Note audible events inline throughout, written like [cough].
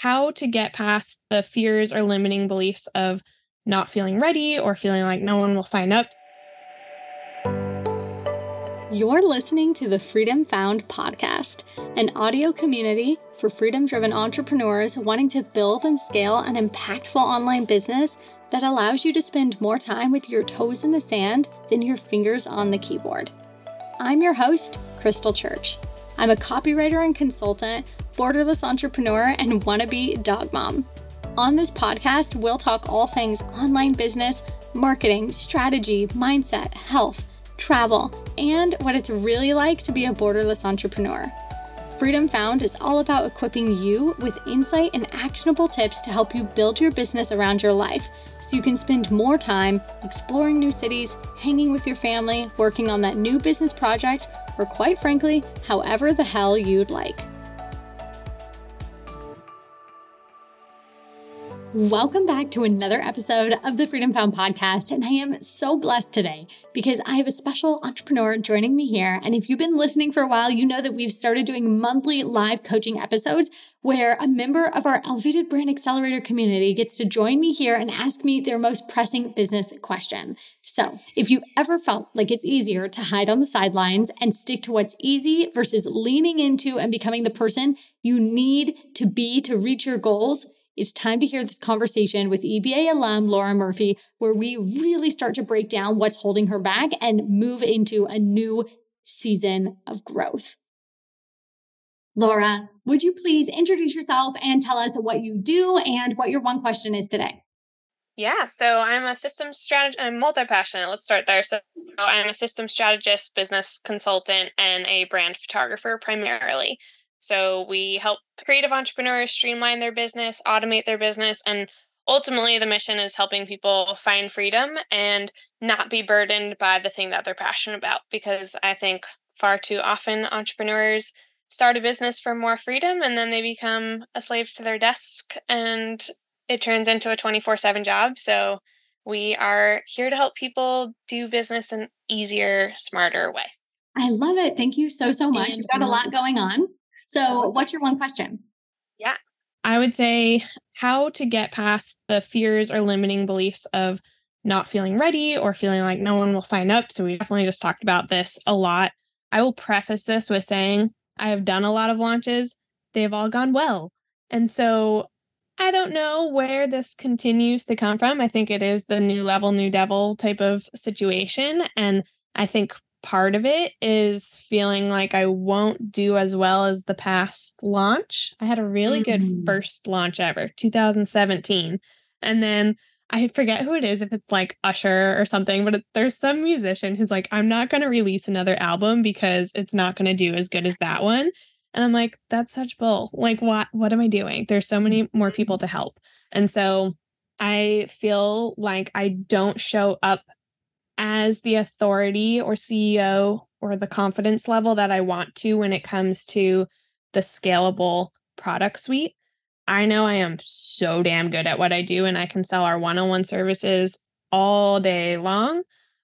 how to get past the fears or limiting beliefs of not feeling ready or feeling like no one will sign up. You're listening to the Freedom Found podcast, an audio community for freedom driven entrepreneurs wanting to build and scale an impactful online business that allows you to spend more time with your toes in the sand than your fingers on the keyboard. I'm your host, Krystle Church. I'm a copywriter and consultant, borderless entrepreneur, and wannabe dog mom. On this podcast, we'll talk all things online business, marketing, strategy, mindset, health, travel, and what it's really like to be a borderless entrepreneur. Freedom Found is all about equipping you with insight and actionable tips to help you build your business around your life so you can spend more time exploring new cities, hanging with your family, working on that new business project, or quite frankly, however the hell you'd like. Welcome back to another episode of the Freedom Found podcast. And I am so blessed today because I have a special entrepreneur joining me here. And if you've been listening for a while, you know that we've started doing monthly live coaching episodes where a member of our Elevated Brand Accelerator community gets to join me here and ask me their most pressing business question. So if you ever felt like it's easier to hide on the sidelines and stick to what's easy versus leaning into and becoming the person you need to be to reach your goals, it's time to hear this conversation with EBA alum Laura Murphy, where we really start to break down what's holding her back and move into a new season of growth. Laura, would you please introduce yourself and tell us what you do and what your one question is today? Yeah, so I'm a systems strategist. I'm multi passionate. Let's start there. So I'm a systems strategist, business consultant, and a brand photographer primarily. So we help creative entrepreneurs streamline their business, automate their business, and ultimately the mission is helping people find freedom and not be burdened by the thing that they're passionate about. Because I think far too often entrepreneurs start a business for more freedom and then they become a slave to their desk and it turns into a 24 7 job. So we are here to help people do business in easier, smarter way. I love it. Thank you so, so much. You've got a lot going on. So, oh. what's your one question? Yeah. I would say how to get past the fears or limiting beliefs of not feeling ready or feeling like no one will sign up. So, we definitely just talked about this a lot. I will preface this with saying I have done a lot of launches, they've all gone well. And so, I don't know where this continues to come from. I think it is the new level, new devil type of situation. And I think part of it is feeling like I won't do as well as the past launch. I had a really mm-hmm. good first launch ever, 2017. And then I forget who it is, if it's like Usher or something, but it, there's some musician who's like, I'm not going to release another album because it's not going to do as good as that one. And I'm like, that's such bull. Like, what, what am I doing? There's so many more people to help. And so I feel like I don't show up as the authority or CEO or the confidence level that I want to when it comes to the scalable product suite. I know I am so damn good at what I do and I can sell our one on one services all day long.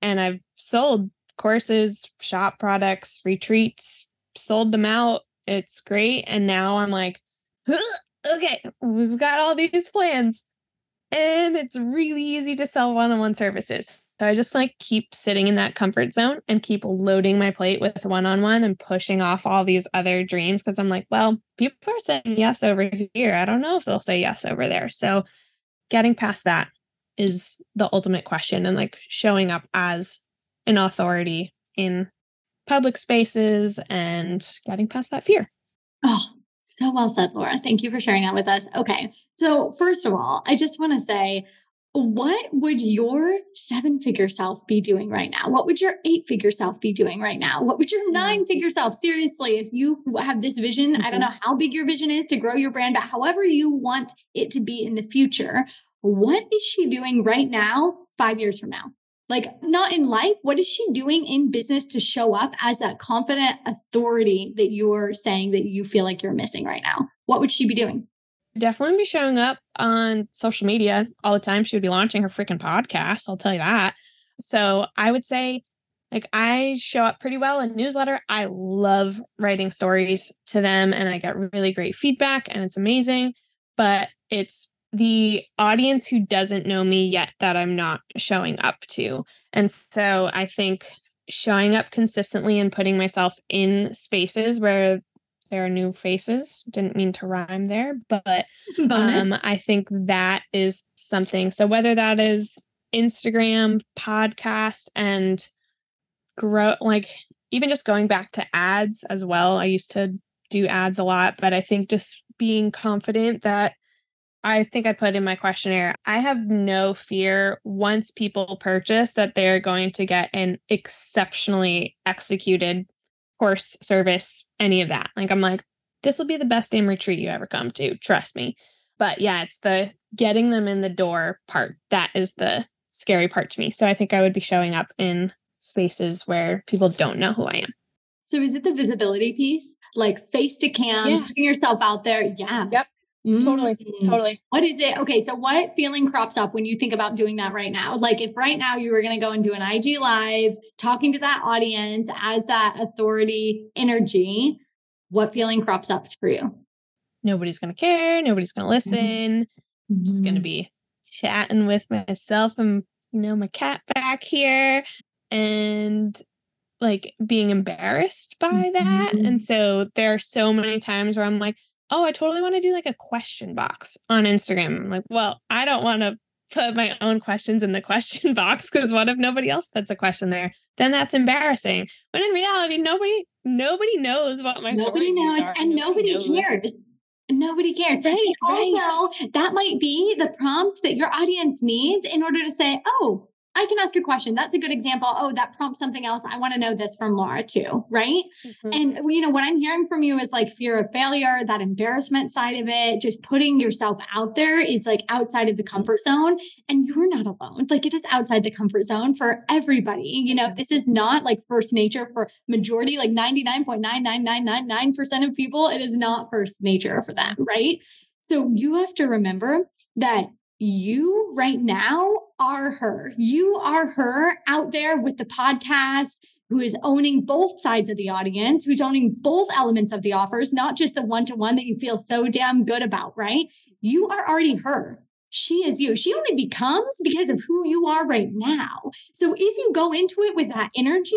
And I've sold courses, shop products, retreats, sold them out. It's great. And now I'm like, okay, we've got all these plans. And it's really easy to sell one on one services. So I just like keep sitting in that comfort zone and keep loading my plate with one on one and pushing off all these other dreams because I'm like, well, people are saying yes over here. I don't know if they'll say yes over there. So getting past that is the ultimate question and like showing up as an authority in public spaces and getting past that fear. Oh, so well said, Laura. Thank you for sharing that with us. Okay. So, first of all, I just want to say what would your seven figure self be doing right now? What would your eight figure self be doing right now? What would your nine figure self, seriously, if you have this vision, mm-hmm. I don't mm-hmm. know how big your vision is to grow your brand, but however you want it to be in the future, what is she doing right now, five years from now? Like, not in life, what is she doing in business to show up as that confident authority that you're saying that you feel like you're missing right now? What would she be doing? definitely be showing up on social media all the time. She would be launching her freaking podcast. I'll tell you that. So I would say, like, I show up pretty well in newsletter. I love writing stories to them and I get really great feedback and it's amazing. but it's the audience who doesn't know me yet that I'm not showing up to. And so I think showing up consistently and putting myself in spaces where there are new faces. Didn't mean to rhyme there but um, i think that is something. So whether that is instagram podcast and grow like even just going back to ads as well. I used to do ads a lot but i think just being confident that I think I put in my questionnaire, I have no fear once people purchase that they're going to get an exceptionally executed course, service, any of that. Like, I'm like, this will be the best damn retreat you ever come to. Trust me. But yeah, it's the getting them in the door part that is the scary part to me. So I think I would be showing up in spaces where people don't know who I am. So is it the visibility piece? Like face to cam, yeah. putting yourself out there? Yeah. Yep. Totally. Mm. Totally. What is it? Okay. So, what feeling crops up when you think about doing that right now? Like, if right now you were going to go and do an IG live, talking to that audience as that authority energy, what feeling crops up for you? Nobody's going to care. Nobody's going to listen. Mm-hmm. I'm just going to be chatting with myself and, you know, my cat back here and like being embarrassed by mm-hmm. that. And so, there are so many times where I'm like, oh, I totally want to do like a question box on Instagram. I'm like, well, I don't want to put my own questions in the [laughs] question box because what if nobody else puts a question there? Then that's embarrassing. But in reality, nobody nobody knows what my nobody knows, are. and nobody, nobody cares. Nobody cares. Right, also, right. that might be the prompt that your audience needs in order to say, oh, I can ask a question. That's a good example. Oh, that prompts something else. I want to know this from Laura too, right? Mm-hmm. And you know what I'm hearing from you is like fear of failure, that embarrassment side of it, just putting yourself out there is like outside of the comfort zone and you're not alone. Like it is outside the comfort zone for everybody. You know, this is not like first nature for majority like 99.99999% of people. It is not first nature for them, right? So you have to remember that you right now are her. You are her out there with the podcast who is owning both sides of the audience, who's owning both elements of the offers, not just the one to one that you feel so damn good about, right? You are already her. She is you. She only becomes because of who you are right now. So if you go into it with that energy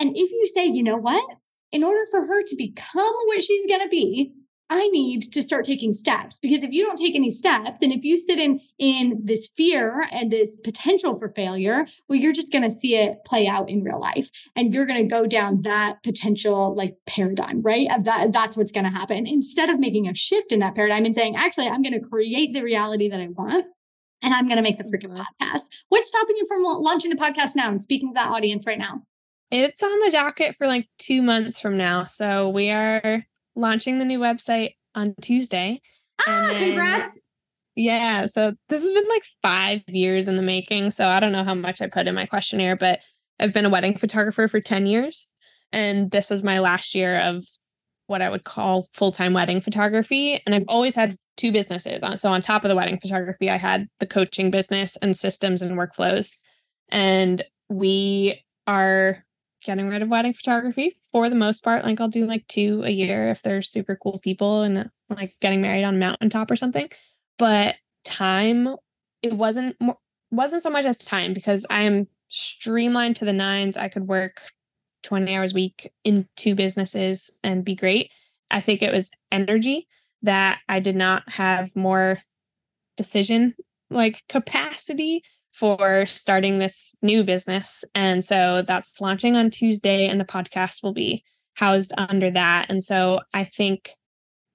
and if you say, you know what, in order for her to become what she's going to be, I need to start taking steps because if you don't take any steps and if you sit in in this fear and this potential for failure, well you're just going to see it play out in real life and you're going to go down that potential like paradigm, right? That that's what's going to happen. Instead of making a shift in that paradigm and saying, actually, I'm going to create the reality that I want and I'm going to make the freaking mm-hmm. podcast. What's stopping you from launching the podcast now and speaking to that audience right now? It's on the docket for like 2 months from now. So we are launching the new website on Tuesday. Ah, then, congrats. Yeah. So this has been like five years in the making. So I don't know how much I put in my questionnaire, but I've been a wedding photographer for 10 years. And this was my last year of what I would call full time wedding photography. And I've always had two businesses. So on top of the wedding photography, I had the coaching business and systems and workflows. And we are getting rid of wedding photography for the most part. Like I'll do like two a year if they're super cool people and like getting married on a mountaintop or something. But time, it wasn't wasn't so much as time because I am streamlined to the nines. I could work 20 hours a week in two businesses and be great. I think it was energy that I did not have more decision like capacity for starting this new business. And so that's launching on Tuesday, and the podcast will be housed under that. And so I think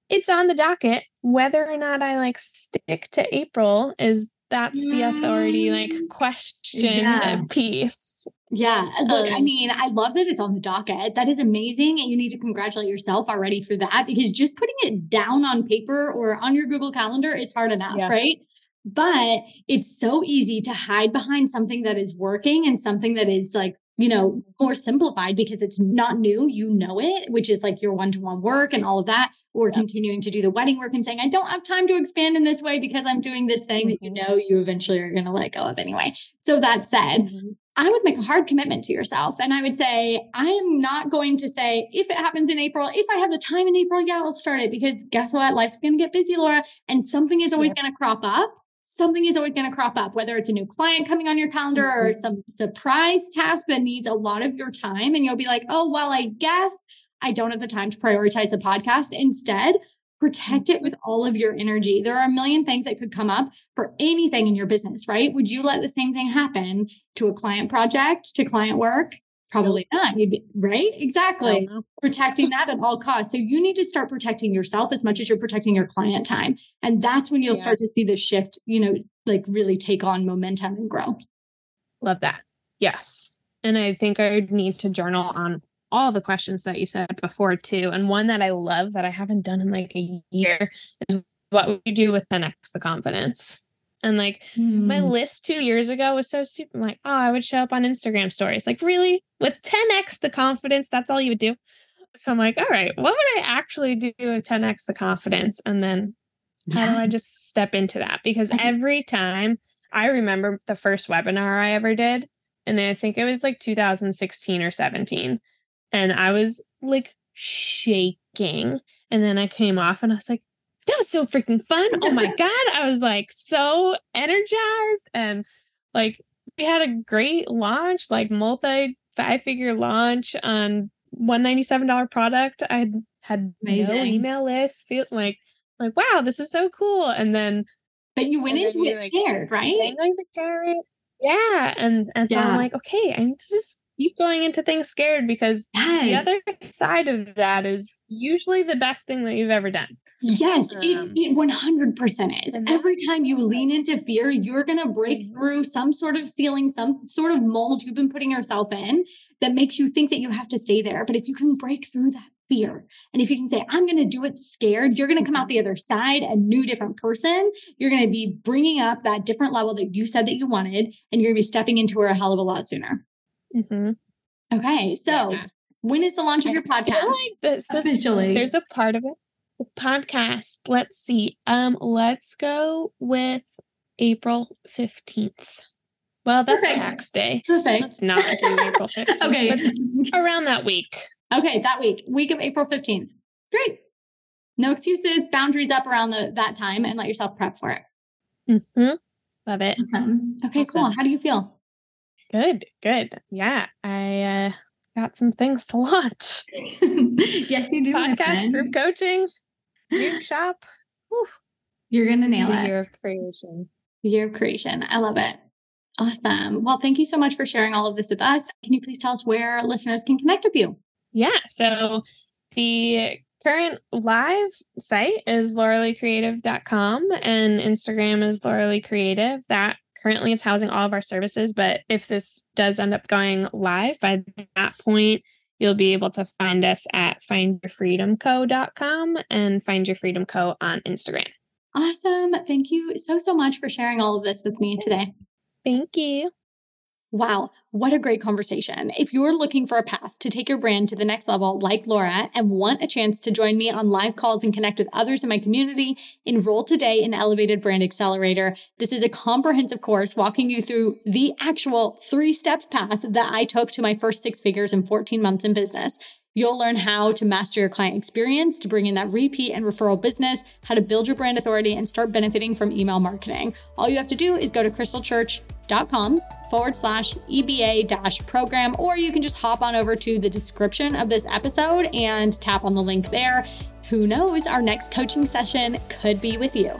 it's on the docket. Whether or not I like stick to April is that's the authority like mm. question yeah. piece. Yeah. Look, um, I mean, I love that it's on the docket. That is amazing. And you need to congratulate yourself already for that because just putting it down on paper or on your Google Calendar is hard enough, yeah. right? But it's so easy to hide behind something that is working and something that is like, you know, more simplified because it's not new. You know it, which is like your one to one work and all of that, or yep. continuing to do the wedding work and saying, I don't have time to expand in this way because I'm doing this thing that you mm-hmm. know you eventually are going to let go of anyway. So that said, mm-hmm. I would make a hard commitment to yourself. And I would say, I am not going to say, if it happens in April, if I have the time in April, yeah, I'll start it. Because guess what? Life's going to get busy, Laura, and something is always yeah. going to crop up. Something is always going to crop up, whether it's a new client coming on your calendar mm-hmm. or some surprise task that needs a lot of your time. And you'll be like, oh, well, I guess I don't have the time to prioritize a podcast. Instead, protect it with all of your energy. There are a million things that could come up for anything in your business, right? Would you let the same thing happen to a client project, to client work? Probably not. You'd be right. Exactly. Protecting that at all costs. So you need to start protecting yourself as much as you're protecting your client time. And that's when you'll yeah. start to see the shift, you know, like really take on momentum and grow. Love that. Yes. And I think I would need to journal on all the questions that you said before too. And one that I love that I haven't done in like a year is what would you do with 10x the confidence? And like mm. my hmm. list two years ago was so stupid. I'm like, oh, I would show up on Instagram stories. Like, really? With 10x the confidence, that's all you would do. So I'm like, all right, what would I actually do with 10x the confidence? And then how do I just step into that? Because every time I remember the first webinar I ever did, and I think it was like 2016 or 17 and I was like shaking. And then I came off and I was like, that was so freaking fun. Oh my [laughs] God. I was like so energized and like we had a great launch, like multi five figure launch on $197 product. I had Amazing. no email list. Feel like like wow, this is so cool. And then but you went into it like, scared, right? the carrot. Yeah. And and so yeah. I'm like, okay, I need to just keep going into things scared because yes. the other side of that is usually the best thing that you've ever done. Yes, um, it, it 100% is. Every time you lean into fear, you're going to break mm-hmm. through some sort of ceiling, some sort of mold you've been putting yourself in that makes you think that you have to stay there. But if you can break through that fear, and if you can say, I'm going to do it scared, you're going to come out the other side a new, different person. You're going to be bringing up that different level that you said that you wanted, and you're going to be stepping into her a hell of a lot sooner. Mm-hmm. Okay. So yeah. when is the launch of your podcast? like this officially. There's a part of it. The podcast. Let's see. Um, let's go with April 15th. Well, that's Perfect. tax day. Perfect. Let's not do April [laughs] 15th. okay. around that week. Okay, that week. Week of April 15th. Great. No excuses, boundaries up around the that time and let yourself prep for it. Mm-hmm. Love it. Awesome. Okay, awesome. cool. How do you feel? Good, good. Yeah, I uh, got some things to launch. yes, you do. Podcast, group coaching, new [laughs] shop. Whew. You're gonna nail the it. Year of creation. The year of creation. I love it. Awesome. Well, thank you so much for sharing all of this with us. Can you please tell us where listeners can connect with you? Yeah. So the current live site is lauraleecreative.com and Instagram is lauraleecreative. That currently is housing all of our services. But if this does end up going live by that point, you'll be able to find us at findyourfreedomco.com and Find Your Freedom Co on Instagram. Awesome. Thank you so, so much for sharing all of this with me today. Thank you. Wow, what a great conversation. If you're looking for a path to take your brand to the next level, like Laura, and want a chance to join me on live calls and connect with others in my community, enroll today in Elevated Brand Accelerator. This is a comprehensive course walking you through the actual three step path that I took to my first six figures in 14 months in business. You'll learn how to master your client experience to bring in that repeat and referral business, how to build your brand authority, and start benefiting from email marketing. All you have to do is go to krystlechurch.com forward slash EBA dash program, or you can just hop on over to the description of this episode and tap on the link there. Who knows, our next coaching session could be with you.